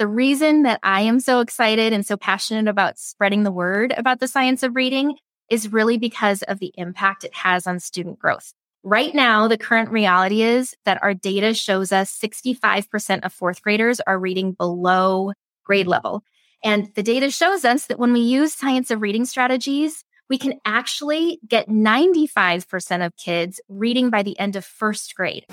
The reason that I am so excited and so passionate about spreading the word about the science of reading is really because of the impact it has on student growth. Right now, the current reality is that our data shows us 65% of fourth graders are reading below grade level. And the data shows us that when we use science of reading strategies, we can actually get 95% of kids reading by the end of first grade.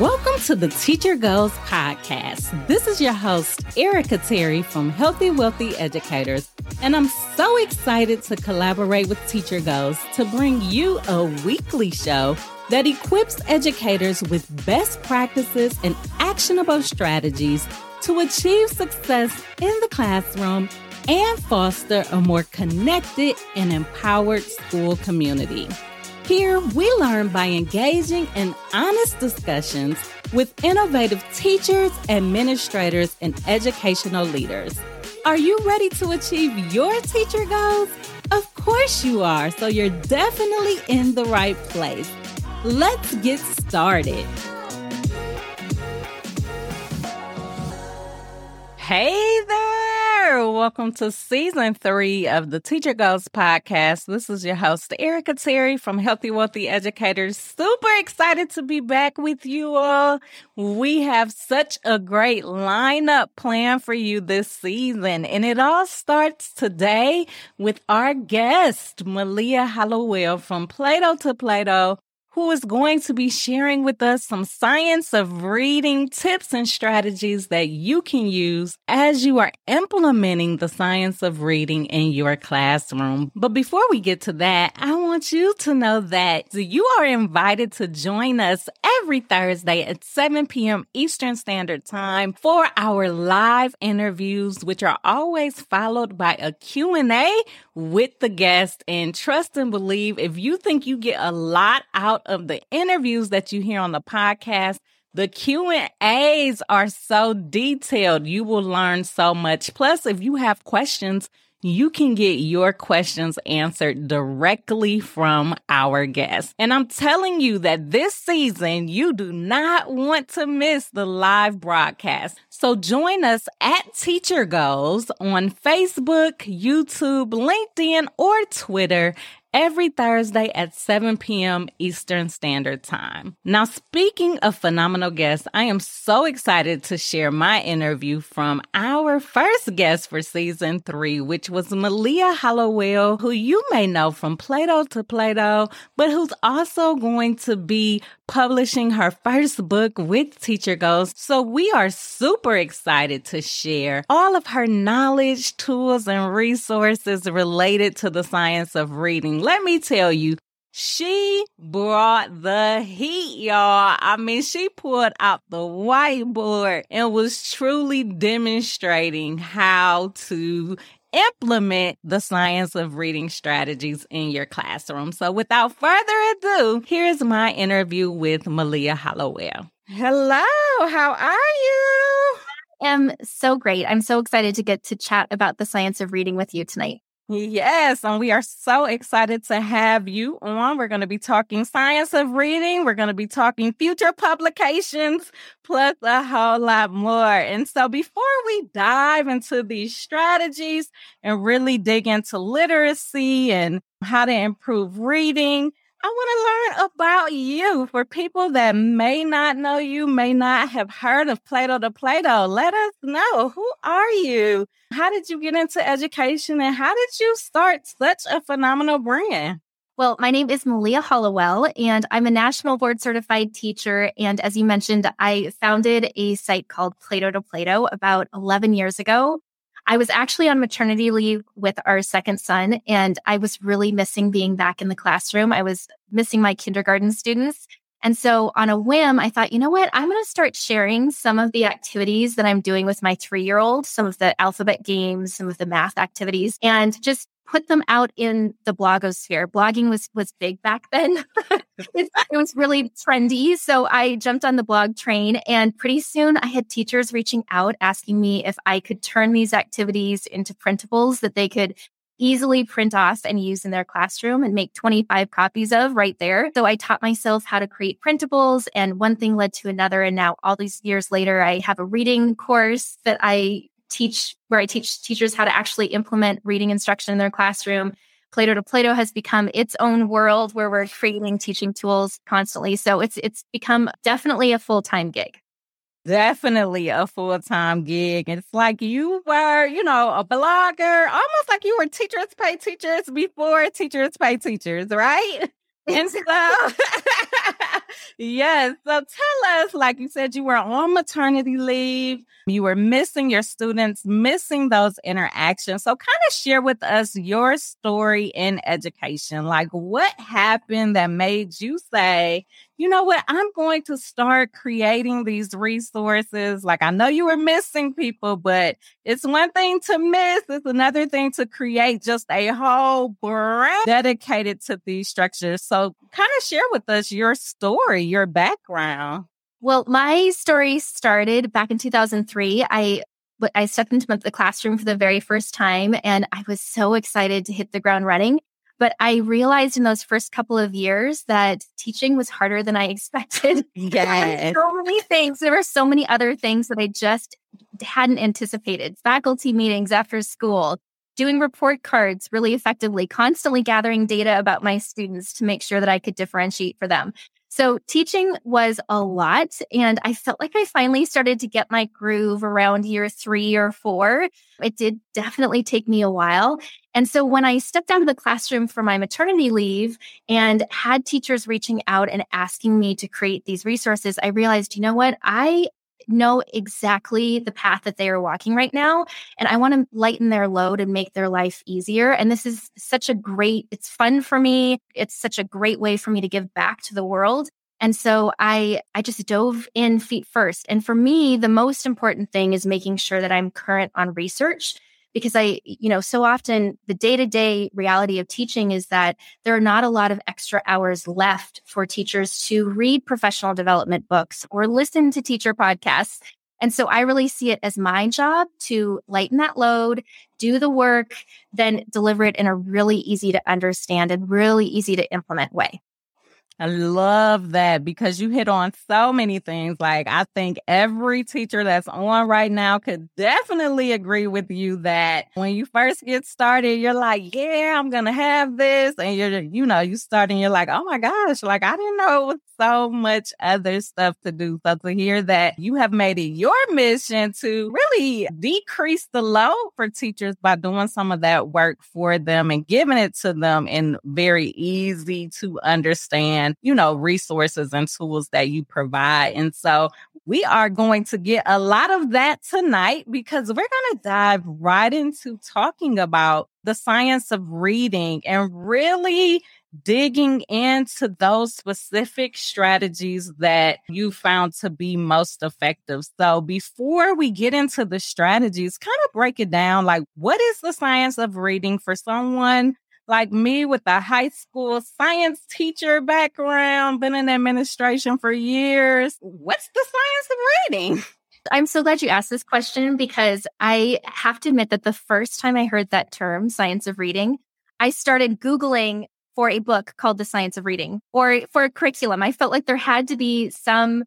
Welcome to the Teacher Goals podcast. This is your host, Erica Terry from Healthy Wealthy Educators, and I'm so excited to collaborate with Teacher Goals to bring you a weekly show that equips educators with best practices and actionable strategies to achieve success in the classroom and foster a more connected and empowered school community. Here, we learn by engaging in honest discussions with innovative teachers, administrators, and educational leaders. Are you ready to achieve your teacher goals? Of course you are, so you're definitely in the right place. Let's get started. Hey there! Welcome to season three of the Teacher Goals podcast. This is your host, Erica Terry from Healthy Wealthy Educators. Super excited to be back with you all. We have such a great lineup planned for you this season, and it all starts today with our guest, Malia Hallowell from Playdough to Plato who is going to be sharing with us some science of reading tips and strategies that you can use as you are implementing the science of reading in your classroom. But before we get to that, I want you to know that you are invited to join us every Thursday at 7 p.m. Eastern Standard Time for our live interviews, which are always followed by a Q&A with the guest. And trust and believe, if you think you get a lot out of the interviews that you hear on the podcast. The Q and A's are so detailed. You will learn so much. Plus, if you have questions, you can get your questions answered directly from our guests. And I'm telling you that this season, you do not want to miss the live broadcast. So join us at Teacher Goals on Facebook, YouTube, LinkedIn, or Twitter every Thursday at 7 p.m. Eastern Standard Time. Now, speaking of phenomenal guests, I am so excited to share my interview from our first guest for season three, which was Malia Hallowell, who you may know from Playdough to Plato, but who's also going to be publishing her first book with Teacher Goals. So we are super excited to share all of her knowledge, tools, and resources related to the science of reading. Let me tell you, she brought the heat, y'all. I mean, she pulled out the whiteboard and was truly demonstrating how to implement the science of reading strategies in your classroom. So without further ado, here's my interview with Malia Hallowell. Hello, how are you? I am so great. I'm so excited to get to chat about the science of reading with you tonight. Yes, and we are so excited to have you on. We're going to be talking science of reading. We're going to be talking future publications, plus a whole lot more. And so before we dive into these strategies and really dig into literacy and how to improve reading, I want to learn about you for people that may not know you, may not have heard of Playdough to Plato. Let us know who are you? How did you get into education and how did you start such a phenomenal brand? Well, my name is Malia Hallowell, and I'm a national board certified teacher. And as you mentioned, I founded a site called Playdough to Plato about 11 years ago. I was actually on maternity leave with our second son, and I was really missing being back in the classroom. I was missing my kindergarten students. And so on a whim, I thought, you know what? I'm going to start sharing some of the activities that I'm doing with my three year old, some of the alphabet games, some of the math activities, and just put them out in the blogosphere. Blogging was was big back then. it, it, was really trendy. So I jumped on the blog train and pretty soon I had teachers reaching out asking me if I could turn these activities into printables that they could easily print off and use in their classroom and make 25 copies of right there. So I taught myself how to create printables and one thing led to another. And now all these years later, I have a reading course that I teach where I teach teachers how to actually implement reading instruction in their classroom. Playdough to Plato has become its own world where we're creating teaching tools constantly. So it's it's become definitely a full-time gig. Definitely a full-time gig. It's like you were, you know, a blogger, almost like you were teachers pay teachers before teachers pay teachers, right? and so yes so tell us like you said you were on maternity leave you were missing your students missing those interactions so kind of share with us your story in education like what happened that made you say you know what? I'm going to start creating these resources. Like, I know you were missing people, but it's one thing to miss, it's another thing to create just a whole brand dedicated to these structures. So, kind of share with us your story, your background. Well, my story started back in 2003. I I stepped into the classroom for the very first time and I was so excited to hit the ground running. But I realized in those first couple of years that teaching was harder than I expected. Yes. so many things. There were so many other things that I just hadn't anticipated. Faculty meetings after school, doing report cards really effectively, constantly gathering data about my students to make sure that I could differentiate for them. So teaching was a lot. And I felt like I finally started to get my groove around year three or four. It did definitely take me a while. And so when I stepped out of the classroom for my maternity leave and had teachers reaching out and asking me to create these resources, I realized, you know what? I know exactly the path that they are walking right now. And I want to lighten their load and make their life easier. And this is such a great, it's fun for me. It's such a great way for me to give back to the world. And so I I just dove in feet first. And for me, the most important thing is making sure that I'm current on research because I, you know, so often the day to day reality of teaching is that there are not a lot of extra hours left for teachers to read professional development books or listen to teacher podcasts. And so I really see it as my job to lighten that load, do the work, then deliver it in a really easy to understand and really easy to implement way. I love that because you hit on so many things. Like, I think every teacher that's on right now could definitely agree with you that when you first get started, you're like, yeah, I'm going to have this. And you're, you know, you start and you're like, oh my gosh, like, I didn't know it was so much other stuff to do. So to hear that you have made it your mission to really decrease the load for teachers by doing some of that work for them and giving it to them in very easy to understand, you know, resources and tools that you provide. And so we are going to get a lot of that tonight because we're going to dive right into talking about the science of reading and really digging into those specific strategies that you found to be most effective. So before we get into the strategies, kind of break it down like what is the science of reading for someone like me with a high school science teacher background, been in administration for years. What's the science of reading? I'm so glad you asked this question because I have to admit that the first time I heard that term, science of reading, I started Googling for a book called The Science of Reading or for a curriculum. I felt like there had to be some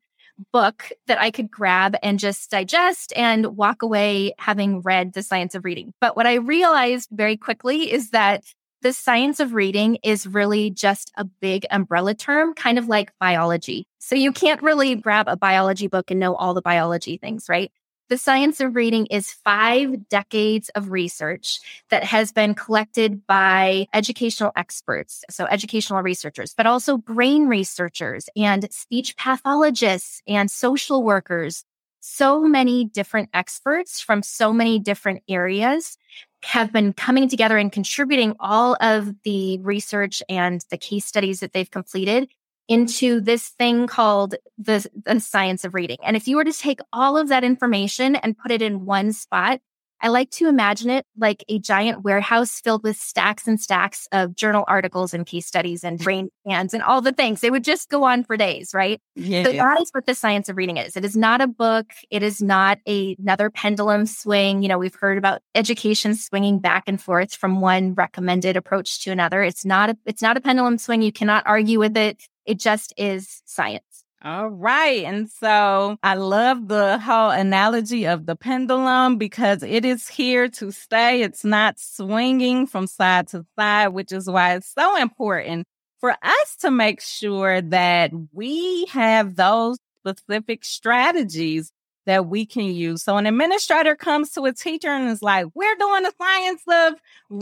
book that I could grab and just digest and walk away having read The Science of Reading. But what I realized very quickly is that the science of reading is really just a big umbrella term, kind of like biology. So you can't really grab a biology book and know all the biology things, right? The science of reading is five decades of research that has been collected by educational experts, so educational researchers, but also brain researchers and speech pathologists and social workers. So many different experts from so many different areas have been coming together and contributing all of the research and the case studies that they've completed into this thing called the, the science of reading. And if you were to take all of that information and put it in one spot, I like to imagine it like a giant warehouse filled with stacks and stacks of journal articles and case studies and brain scans and all the things. It would just go on for days, right? Yeah. So that is what the science of reading is. It is not a book. It is not a, another pendulum swing. You know, we've heard about education swinging back and forth from one recommended approach to another. It's not a, it's not a pendulum swing. You cannot argue with it. It just is science. All right. And so I love the whole analogy of the pendulum because it is here to stay. It's not swinging from side to side, which is why it's so important for us to make sure that we have those specific strategies that we can use. So an administrator comes to a teacher and is like, we're doing the science of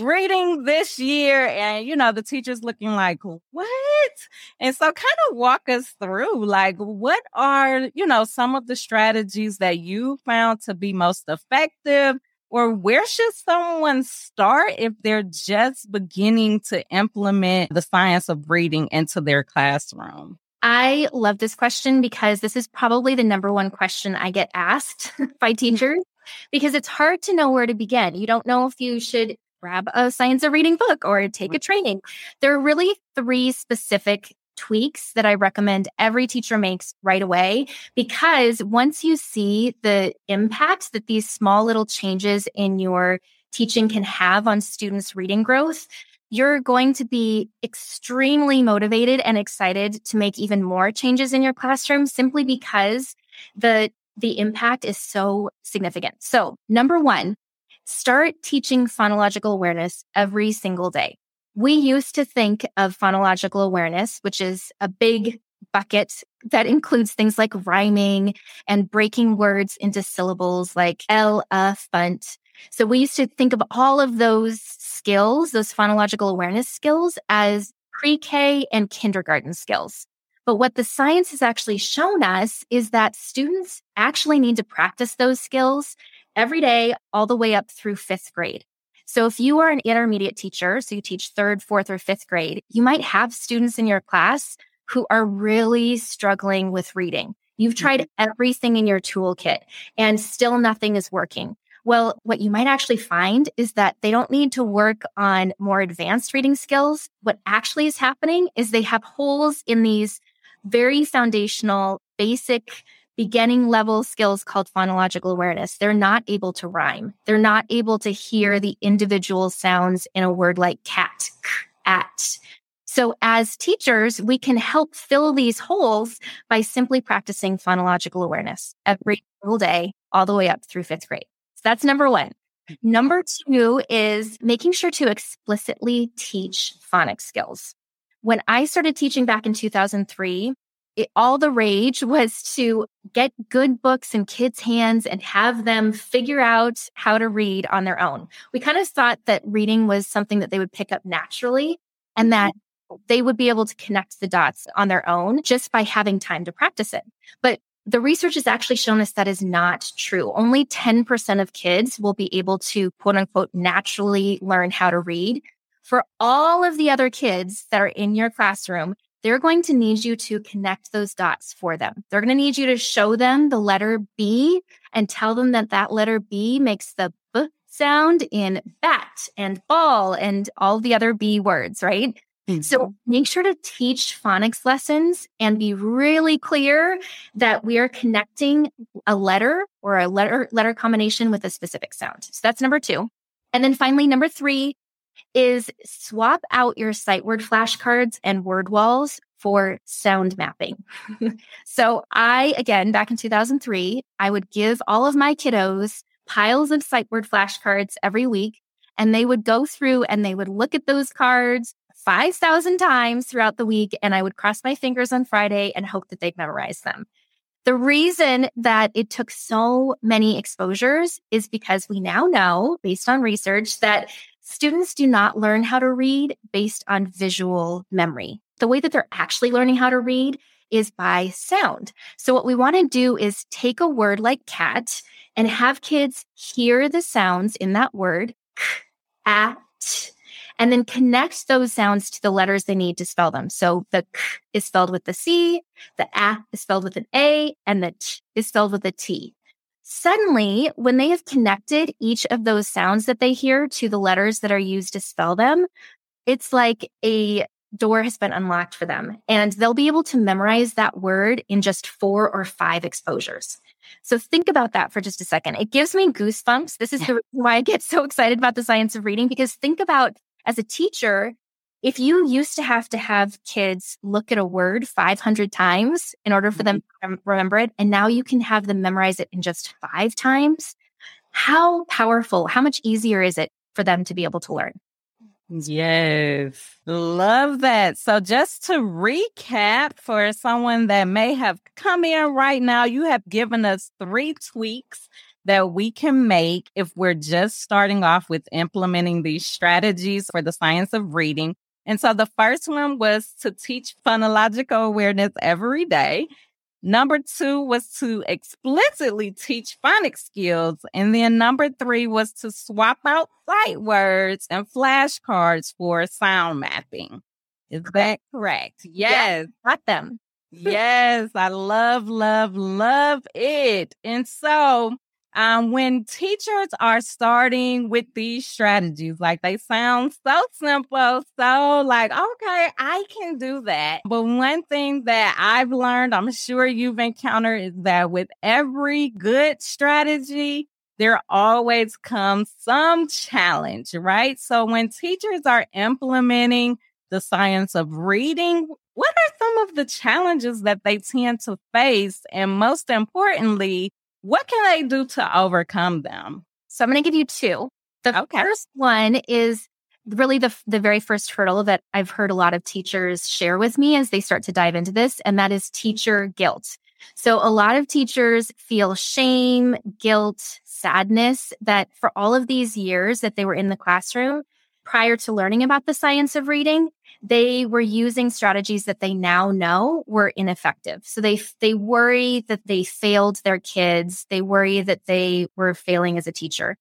reading this year. And, you know, the teacher's looking like, what? And so kind of walk us through like, what are, you know, some of the strategies that you found to be most effective? Or where should someone start if they're just beginning to implement the science of reading into their classroom? I love this question because this is probably the number one question I get asked by teachers because it's hard to know where to begin. You don't know if you should grab a science of reading book or take a training. There are really three specific tweaks that I recommend every teacher makes right away because once you see the impact that these small little changes in your teaching can have on students' reading growth, you're going to be extremely motivated and excited to make even more changes in your classroom simply because the the impact is so significant. So, number 1, start teaching phonological awareness every single day. We used to think of phonological awareness, which is a big bucket that includes things like rhyming and breaking words into syllables like L, a, funt. So we used to think of all of those skills, those phonological awareness skills, as pre K and kindergarten skills. But what the science has actually shown us is that students actually need to practice those skills every day, all the way up through fifth grade. So if you are an intermediate teacher, so you teach third, fourth, or fifth grade, you might have students in your class who are really struggling with reading. You've tried mm-hmm. everything in your toolkit and still nothing is working. Well, what you might actually find is that they don't need to work on more advanced reading skills. What actually is happening is they have holes in these very foundational, basic, beginning level skills called phonological awareness. They're not able to rhyme. They're not able to hear the individual sounds in a word like cat, at. So as teachers, we can help fill these holes by simply practicing phonological awareness every single day, all the way up through fifth grade. That's number one. Number two is making sure to explicitly teach phonics skills. When I started teaching back in 2003, it, all the rage was to get good books in kids' hands and have them figure out how to read on their own. We kind of thought that reading was something that they would pick up naturally and mm-hmm. that they would be able to connect the dots on their own just by having time to practice it. But the research has actually shown us that is not true. Only 10% of kids will be able to quote unquote naturally learn how to read. For all of the other kids that are in your classroom, they're going to need you to connect those dots for them. They're going to need you to show them the letter B and tell them that that letter B makes the B sound in bat and ball and all the other B words, right? Mm-hmm. So make sure to teach phonics lessons and be really clear that we are connecting a letter or a letter letter combination with a specific sound. So that's number 2. And then finally number 3 is swap out your sight word flashcards and word walls for sound mapping. so I again back in 2003, I would give all of my kiddos piles of sight word flashcards every week and they would go through and they would look at those cards 5,000 times throughout the week. And I would cross my fingers on Friday and hope that they'd memorize them. The reason that it took so many exposures is because we now know, based on research, that students do not learn how to read based on visual memory. The way that they're actually learning how to read is by sound. So, what we want to do is take a word like cat and have kids hear the sounds in that word, k, at, and then connect those sounds to the letters they need to spell them. So the k is spelled with the C, the a is spelled with an A, and the t is spelled with a T. Suddenly, when they have connected each of those sounds that they hear to the letters that are used to spell them, it's like a door has been unlocked for them and they'll be able to memorize that word in just four or five exposures. So think about that for just a second. It gives me goosebumps. This is why I get so excited about the science of reading because think about as a teacher, if you used to have to have kids look at a word 500 times in order for them mm-hmm. to remember it, and now you can have them memorize it in just five times, how powerful, how much easier is it for them to be able to learn? Yes, love that. So, just to recap for someone that may have come in right now, you have given us three tweaks that we can make if we're just starting off with implementing these strategies for the science of reading. And so, the first one was to teach phonological awareness every day. Number two was to explicitly teach phonics skills. And then number three was to swap out sight words and flashcards for sound mapping. Is that correct? Yes. got them. yes. I love, love, love it. And so um, when teachers are starting with these strategies, like they sound so simple, so like, okay, I can do that. But one thing that I've learned, I'm sure you've encountered, is that with every good strategy, there always comes some challenge, right? So when teachers are implementing the science of reading, what are some of the challenges that they tend to face? And most importantly, what can I do to overcome them? So I'm going to give you two. The okay. first one is really the the very first hurdle that I've heard a lot of teachers share with me as they start to dive into this and that is teacher guilt. So a lot of teachers feel shame, guilt, sadness that for all of these years that they were in the classroom prior to learning about the science of reading, they were using strategies that they now know were ineffective. So they they worry that they failed their kids. They worry that they were failing as a teacher.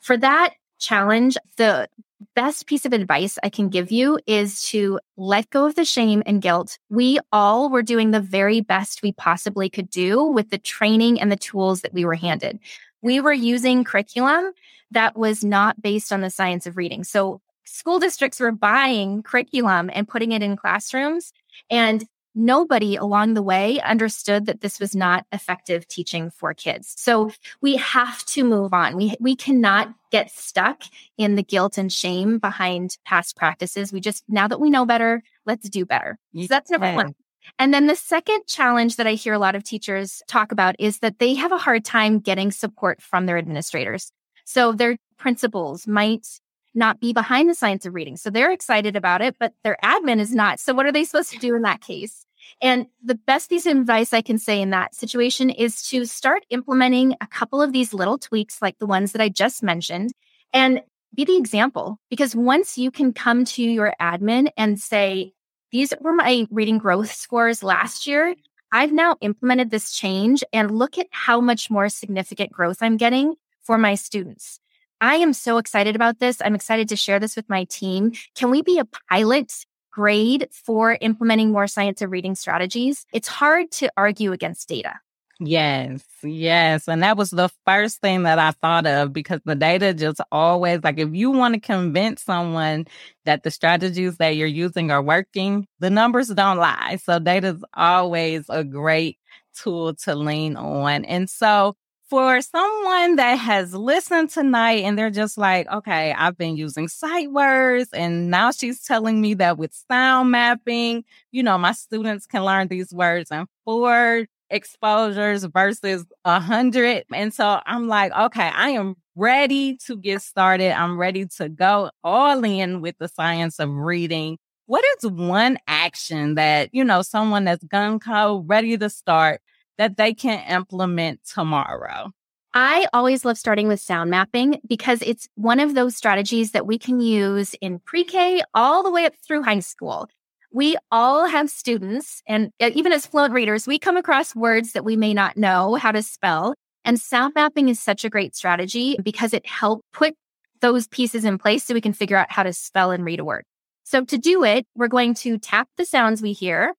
For that challenge, the best piece of advice I can give you is to let go of the shame and guilt. We all were doing the very best we possibly could do with the training and the tools that we were handed. We were using curriculum that was not based on the science of reading. So school districts were buying curriculum and putting it in classrooms. And nobody along the way understood that this was not effective teaching for kids. So we have to move on. We, we cannot get stuck in the guilt and shame behind past practices. We just, now that we know better, let's do better. So that's number one. And then the second challenge that I hear a lot of teachers talk about is that they have a hard time getting support from their administrators. So their principals might not be behind the science of reading. So they're excited about it, but their admin is not. So what are they supposed to do in that case? And the best piece of advice I can say in that situation is to start implementing a couple of these little tweaks, like the ones that I just mentioned, and be the example. Because once you can come to your admin and say, these were my reading growth scores last year. I've now implemented this change and look at how much more significant growth I'm getting for my students. I am so excited about this. I'm excited to share this with my team. Can we be a pilot grade for implementing more science of reading strategies? It's hard to argue against data. Yes, yes. And that was the first thing that I thought of because the data just always like if you want to convince someone that the strategies that you're using are working, the numbers don't lie. So data is always a great tool to lean on. And so for someone that has listened tonight and they're just like, okay, I've been using sight words and now she's telling me that with sound mapping, you know, my students can learn these words in four exposures versus a hundred. And so I'm like, okay, I am ready to get started. I'm ready to go all in with the science of reading. What is one action that, you know, someone that's gun co ready to start that they can implement tomorrow? I always love starting with sound mapping because it's one of those strategies that we can use in pre K all the way up through high school. We all have students, and uh, even as fluent readers, we come across words that we may not know how to spell. And sound mapping is such a great strategy because it helps put those pieces in place so we can figure out how to spell and read a word. So to do it, we're going to tap the sounds we hear.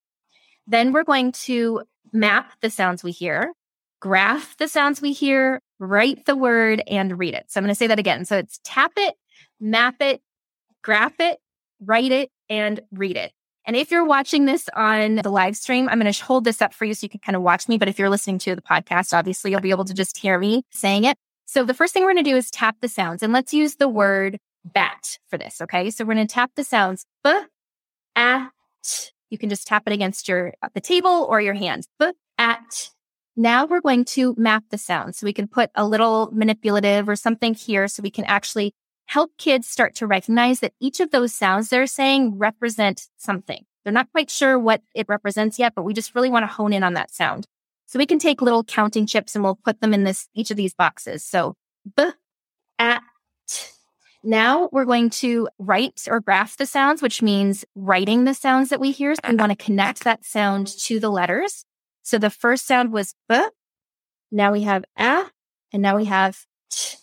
Then we're going to map the sounds we hear, graph the sounds we hear, write the word, and read it. So I'm going to say that again. So it's tap it, map it, graph it, write it, and read it. And if you're watching this on the live stream, I'm going to hold this up for you so you can kind of watch me. But if you're listening to the podcast, obviously you'll be able to just hear me saying it. So the first thing we're going to do is tap the sounds and let's use the word bat for this. Okay. So we're going to tap the sounds b, at. You can just tap it against your, uh, the table or your hands. B, at. Now we're going to map the sounds. So we can put a little manipulative or something here so we can actually help kids start to recognize that each of those sounds they're saying represent something. They're not quite sure what it represents yet, but we just really want to hone in on that sound. So we can take little counting chips and we'll put them in this each of these boxes. So b at now we're going to write or graph the sounds, which means writing the sounds that we hear. So we want to connect that sound to the letters. So the first sound was b. Now we have a, and now we have t.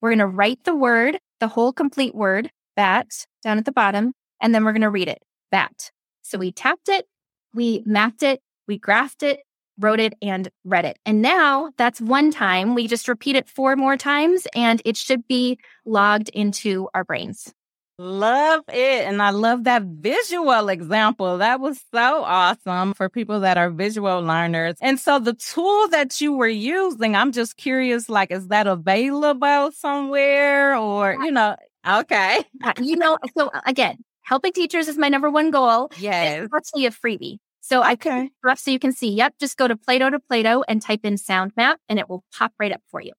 We're going to write the word the whole complete word, bat, down at the bottom, and then we're going to read it, bat. So we tapped it, we mapped it, we graphed it, wrote it, and read it. And now that's one time. We just repeat it four more times, and it should be logged into our brains. Love it. And I love that visual example. That was so awesome for people that are visual learners. And so the tool that you were using, I'm just curious, like, is that available somewhere or, you know, okay. You know, so uh, again, helping teachers is my number one goal. Yes. It's actually a freebie. So I can rough so you can see. Yep. Just go to Playdough to Plato and type in sound map and it will pop right up for you.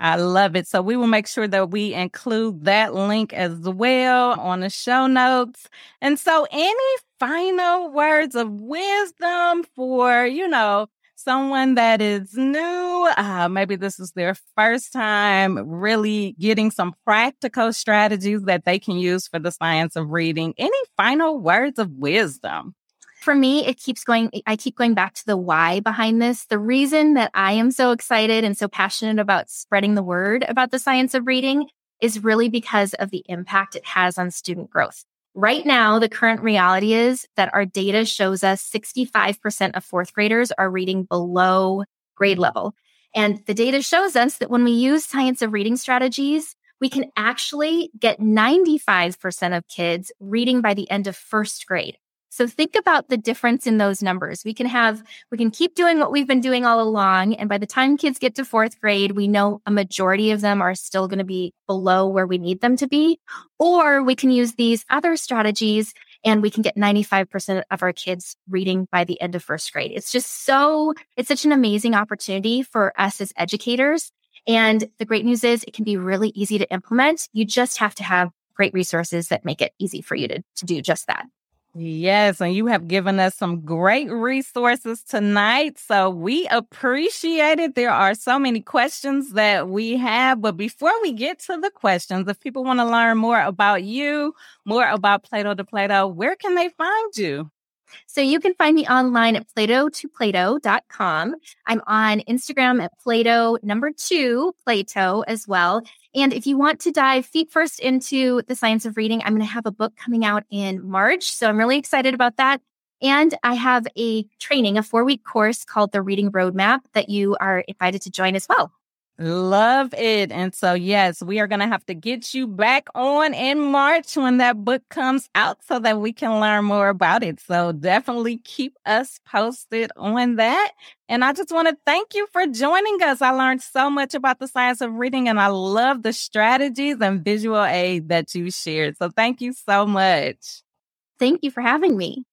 I love it. So we will make sure that we include that link as well on the show notes. And so any final words of wisdom for, you know, someone that is new, uh, maybe this is their first time really getting some practical strategies that they can use for the science of reading. Any final words of wisdom? For me, it keeps going. I keep going back to the why behind this. The reason that I am so excited and so passionate about spreading the word about the science of reading is really because of the impact it has on student growth. Right now, the current reality is that our data shows us 65% of fourth graders are reading below grade level. And the data shows us that when we use science of reading strategies, we can actually get 95% of kids reading by the end of first grade. So think about the difference in those numbers. We can have, we can keep doing what we've been doing all along. And by the time kids get to fourth grade, we know a majority of them are still going to be below where we need them to be. Or we can use these other strategies and we can get 95% of our kids reading by the end of first grade. It's just so, it's such an amazing opportunity for us as educators. And the great news is it can be really easy to implement. You just have to have great resources that make it easy for you to, to do just that. Yes, and you have given us some great resources tonight. So we appreciate it. There are so many questions that we have. But before we get to the questions, if people want to learn more about you, more about Playdough to Plato, where can they find you? So you can find me online at playdoughtoplato.com. I'm on Instagram at Play-Doh number two, Plato as well. And if you want to dive feet first into the science of reading, I'm going to have a book coming out in March. So I'm really excited about that. And I have a training, a four week course called the Reading Roadmap that you are invited to join as well. Love it. And so, yes, we are going to have to get you back on in March when that book comes out so that we can learn more about it. So, definitely keep us posted on that. And I just want to thank you for joining us. I learned so much about the science of reading and I love the strategies and visual aid that you shared. So, thank you so much. Thank you for having me.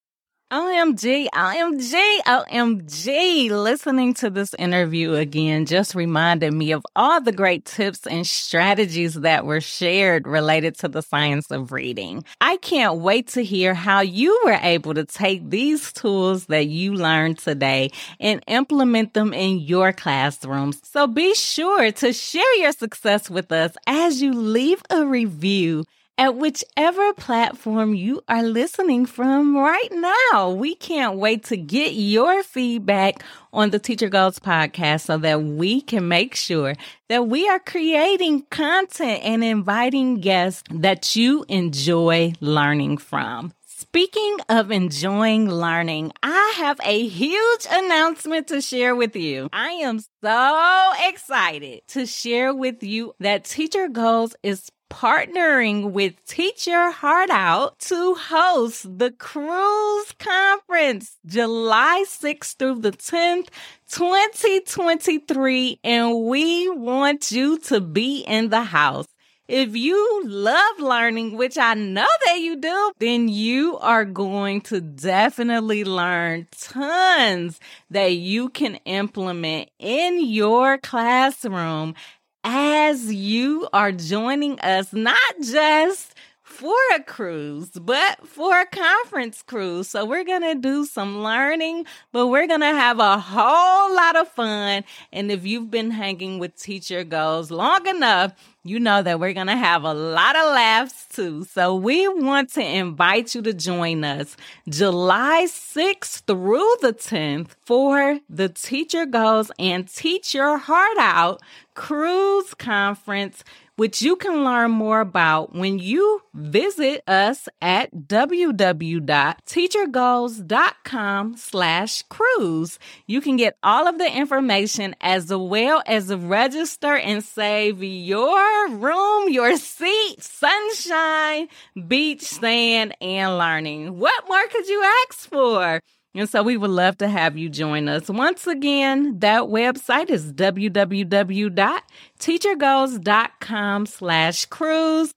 OMG, OMG, OMG. Listening to this interview again just reminded me of all the great tips and strategies that were shared related to the science of reading. I can't wait to hear how you were able to take these tools that you learned today and implement them in your classrooms. So be sure to share your success with us as you leave a review at whichever platform you are listening from right now. We can't wait to get your feedback on the Teacher Goals podcast so that we can make sure that we are creating content and inviting guests that you enjoy learning from. Speaking of enjoying learning, I have a huge announcement to share with you. I am so excited to share with you that Teacher Goals is partnering with Teach Your Heart Out to host the Cruise Conference July 6th through the 10th, 2023. And we want you to be in the house. If you love learning, which I know that you do, then you are going to definitely learn tons that you can implement in your classroom as you are joining us, not just for a cruise, but for a conference cruise. So we're going to do some learning, but we're going to have a whole lot of fun. And if you've been hanging with Teacher Goals long enough, you know that we're going to have a lot of laughs too. So we want to invite you to join us July 6th through the 10th for the Teacher Goals and Teach Your Heart Out Cruise Conference which you can learn more about when you visit us at www.teachergoals.com slash cruise. You can get all of the information as well as register and save your room, your seat, sunshine, beach, sand, and learning. What more could you ask for? And so we would love to have you join us. Once again, that website is www.teachergoals.com slash cruise.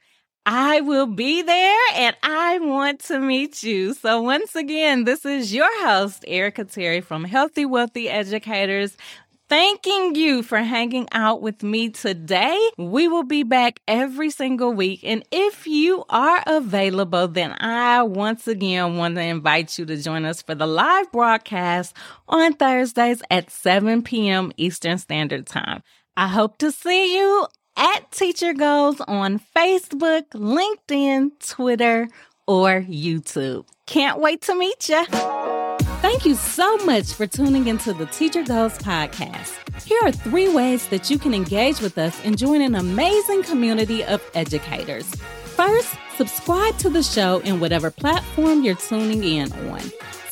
I will be there and I want to meet you. So once again, this is your host, Erica Terry from Healthy Wealthy Educators thanking you for hanging out with me today. We will be back every single week. And if you are available, then I once again want to invite you to join us for the live broadcast on Thursdays at 7 p.m. Eastern Standard Time. I hope to see you at Teacher Goals on Facebook, LinkedIn, Twitter, or YouTube. Can't wait to meet you. Thank you so much for tuning into the Teacher Goals podcast. Here are three ways that you can engage with us and join an amazing community of educators. First, subscribe to the show in whatever platform you're tuning in on.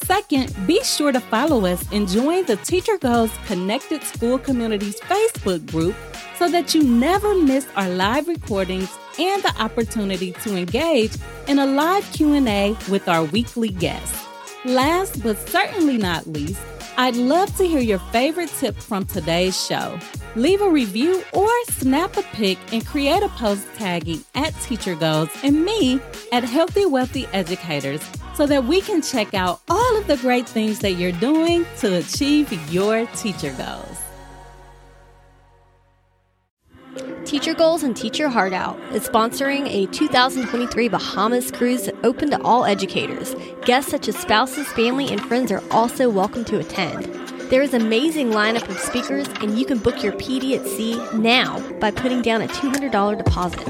Second, be sure to follow us and join the Teacher Goals Connected School Communities Facebook group so that you never miss our live recordings and the opportunity to engage in a live Q&A with our weekly guests. Last but certainly not least, I'd love to hear your favorite tip from today's show. Leave a review or snap a pic and create a post tagging at Teacher Goals and me at Healthy Wealthy Educators so that we can check out all of the great things that you're doing to achieve your teacher goals. Teacher Goals and Teach Your Heart Out is sponsoring a 2023 Bahamas cruise open to all educators. Guests such as spouses, family, and friends are also welcome to attend. There is an amazing lineup of speakers, and you can book your PD at sea now by putting down a $200 deposit.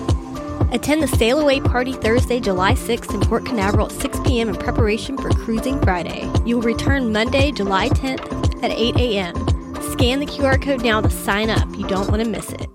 Attend the Sail Away Party Thursday, July 6th in Port Canaveral at 6 p.m. in preparation for Cruising Friday. You will return Monday, July 10th at 8 a.m. Scan the QR code now to sign up. You don't want to miss it.